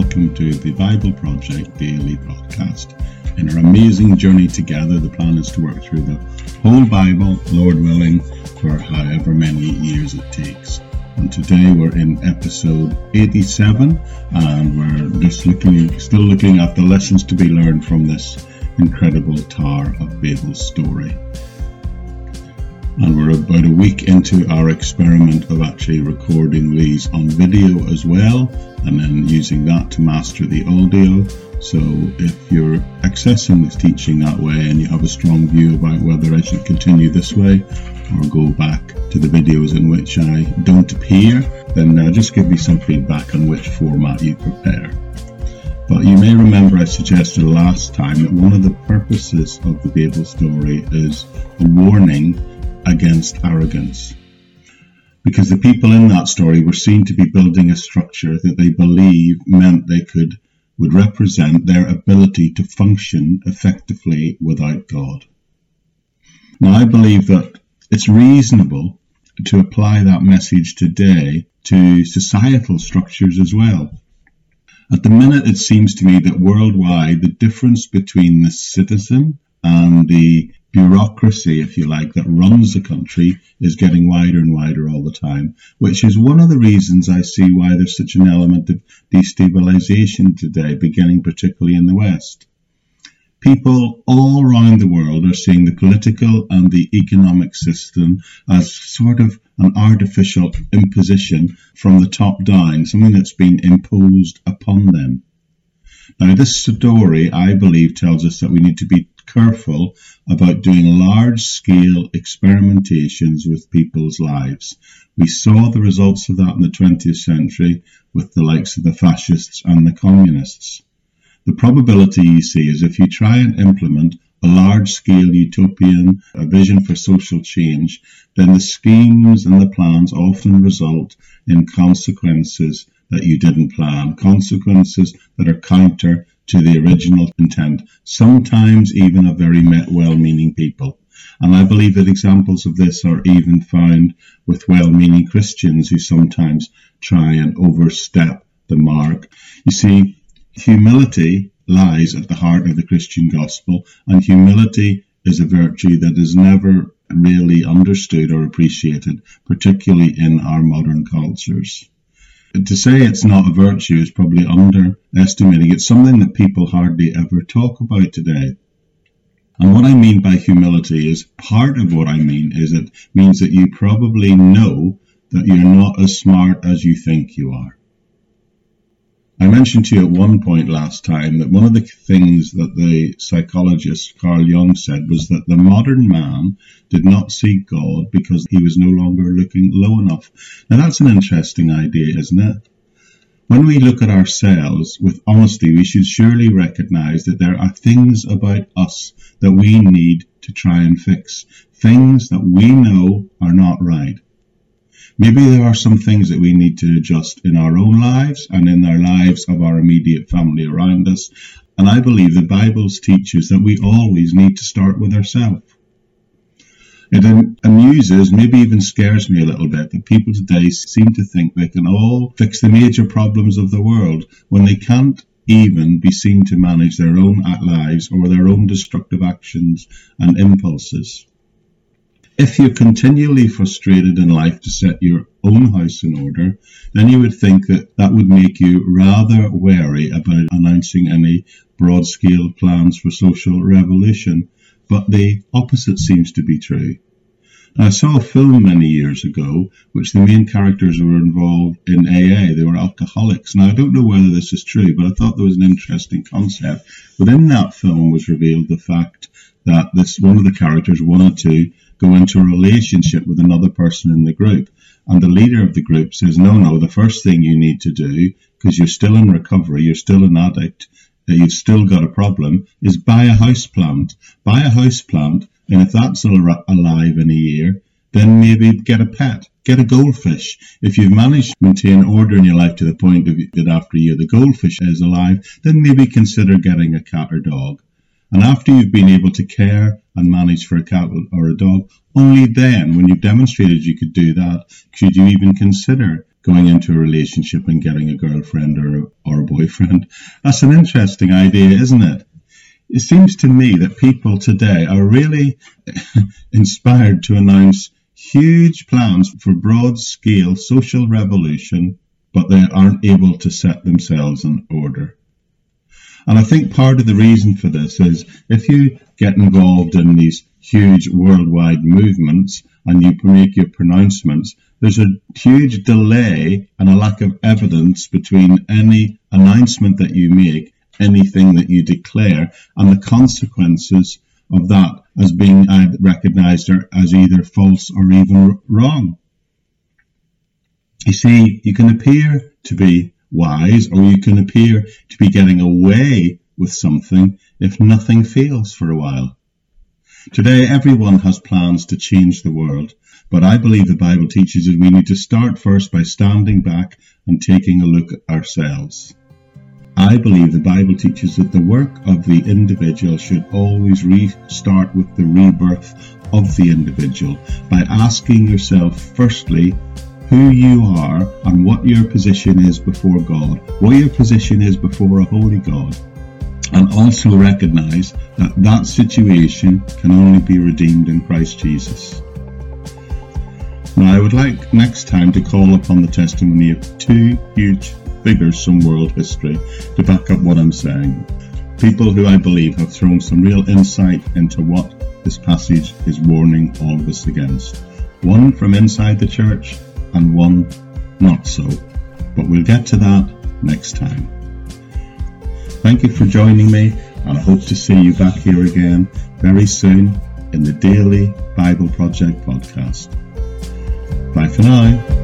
welcome to the Bible Project Daily Podcast. In our amazing journey together, the plan is to work through the whole Bible, Lord willing, for however many years it takes. And today we're in episode 87, and we're just looking, still looking at the lessons to be learned from this incredible Tower of Babel story and we're about a week into our experiment of actually recording these on video as well and then using that to master the audio. So if you're accessing this teaching that way and you have a strong view about whether I should continue this way or go back to the videos in which I don't appear, then uh, just give me some feedback on which format you prepare. But you may remember I suggested last time that one of the purposes of the Babel story is a warning against arrogance. Because the people in that story were seen to be building a structure that they believe meant they could would represent their ability to function effectively without God. Now I believe that it's reasonable to apply that message today to societal structures as well. At the minute, it seems to me that worldwide, the difference between the citizen and the bureaucracy, if you like, that runs the country is getting wider and wider all the time, which is one of the reasons I see why there's such an element of destabilization today, beginning particularly in the West. People all around the world are seeing the political and the economic system as sort of an artificial imposition from the top down, something that's been imposed upon them. Now, this story, I believe, tells us that we need to be careful about doing large scale experimentations with people's lives. We saw the results of that in the 20th century with the likes of the fascists and the communists. The probability you see is if you try and implement a large scale utopian a vision for social change, then the schemes and the plans often result in consequences that you didn't plan, consequences that are counter to the original intent, sometimes even of very well meaning people. And I believe that examples of this are even found with well meaning Christians who sometimes try and overstep the mark. You see, humility lies at the heart of the Christian gospel, and humility is a virtue that is never really understood or appreciated, particularly in our modern cultures. To say it's not a virtue is probably underestimating. It's something that people hardly ever talk about today. And what I mean by humility is part of what I mean is it means that you probably know that you're not as smart as you think you are. I mentioned to you at one point last time that one of the things that the psychologist Carl Jung said was that the modern man did not seek God because he was no longer looking low enough. Now that's an interesting idea, isn't it? When we look at ourselves with honesty, we should surely recognize that there are things about us that we need to try and fix. Things that we know are not right. Maybe there are some things that we need to adjust in our own lives and in the lives of our immediate family around us. And I believe the Bible teaches that we always need to start with ourselves. It amuses, maybe even scares me a little bit, that people today seem to think they can all fix the major problems of the world when they can't even be seen to manage their own lives or their own destructive actions and impulses. If you're continually frustrated in life to set your own house in order, then you would think that that would make you rather wary about announcing any broad scale plans for social revolution. But the opposite seems to be true. I saw a film many years ago which the main characters were involved in AA. They were alcoholics. Now, I don't know whether this is true, but I thought there was an interesting concept. Within that film was revealed the fact that this one of the characters wanted to go into a relationship with another person in the group. And the leader of the group says, no, no, the first thing you need to do, because you're still in recovery, you're still an addict, uh, you've still got a problem, is buy a house plant. Buy a house plant, and if that's alive in a year, then maybe get a pet. Get a goldfish. If you've managed to maintain order in your life to the point that after a year the goldfish is alive, then maybe consider getting a cat or dog. And after you've been able to care and manage for a cat or a dog, only then, when you've demonstrated you could do that, should you even consider going into a relationship and getting a girlfriend or, or a boyfriend. That's an interesting idea, isn't it? It seems to me that people today are really inspired to announce huge plans for broad scale social revolution, but they aren't able to set themselves in order. And I think part of the reason for this is if you get involved in these huge worldwide movements and you make your pronouncements, there's a huge delay and a lack of evidence between any announcement that you make, anything that you declare, and the consequences of that as being recognized as either false or even wrong. You see, you can appear to be wise or you can appear to be getting away with something if nothing fails for a while. Today, everyone has plans to change the world, but I believe the Bible teaches us we need to start first by standing back and taking a look at ourselves. I believe the Bible teaches that the work of the individual should always restart with the rebirth of the individual by asking yourself, firstly, who you are and what your position is before God, what your position is before a holy God, and also recognize that that situation can only be redeemed in Christ Jesus. Now, I would like next time to call upon the testimony of two huge figures from world history to back up what I'm saying. People who I believe have thrown some real insight into what this passage is warning all of us against. One from inside the church and one not so. But we'll get to that next time. Thank you for joining me, and I hope to see you back here again very soon in the Daily Bible Project podcast. Bye for now.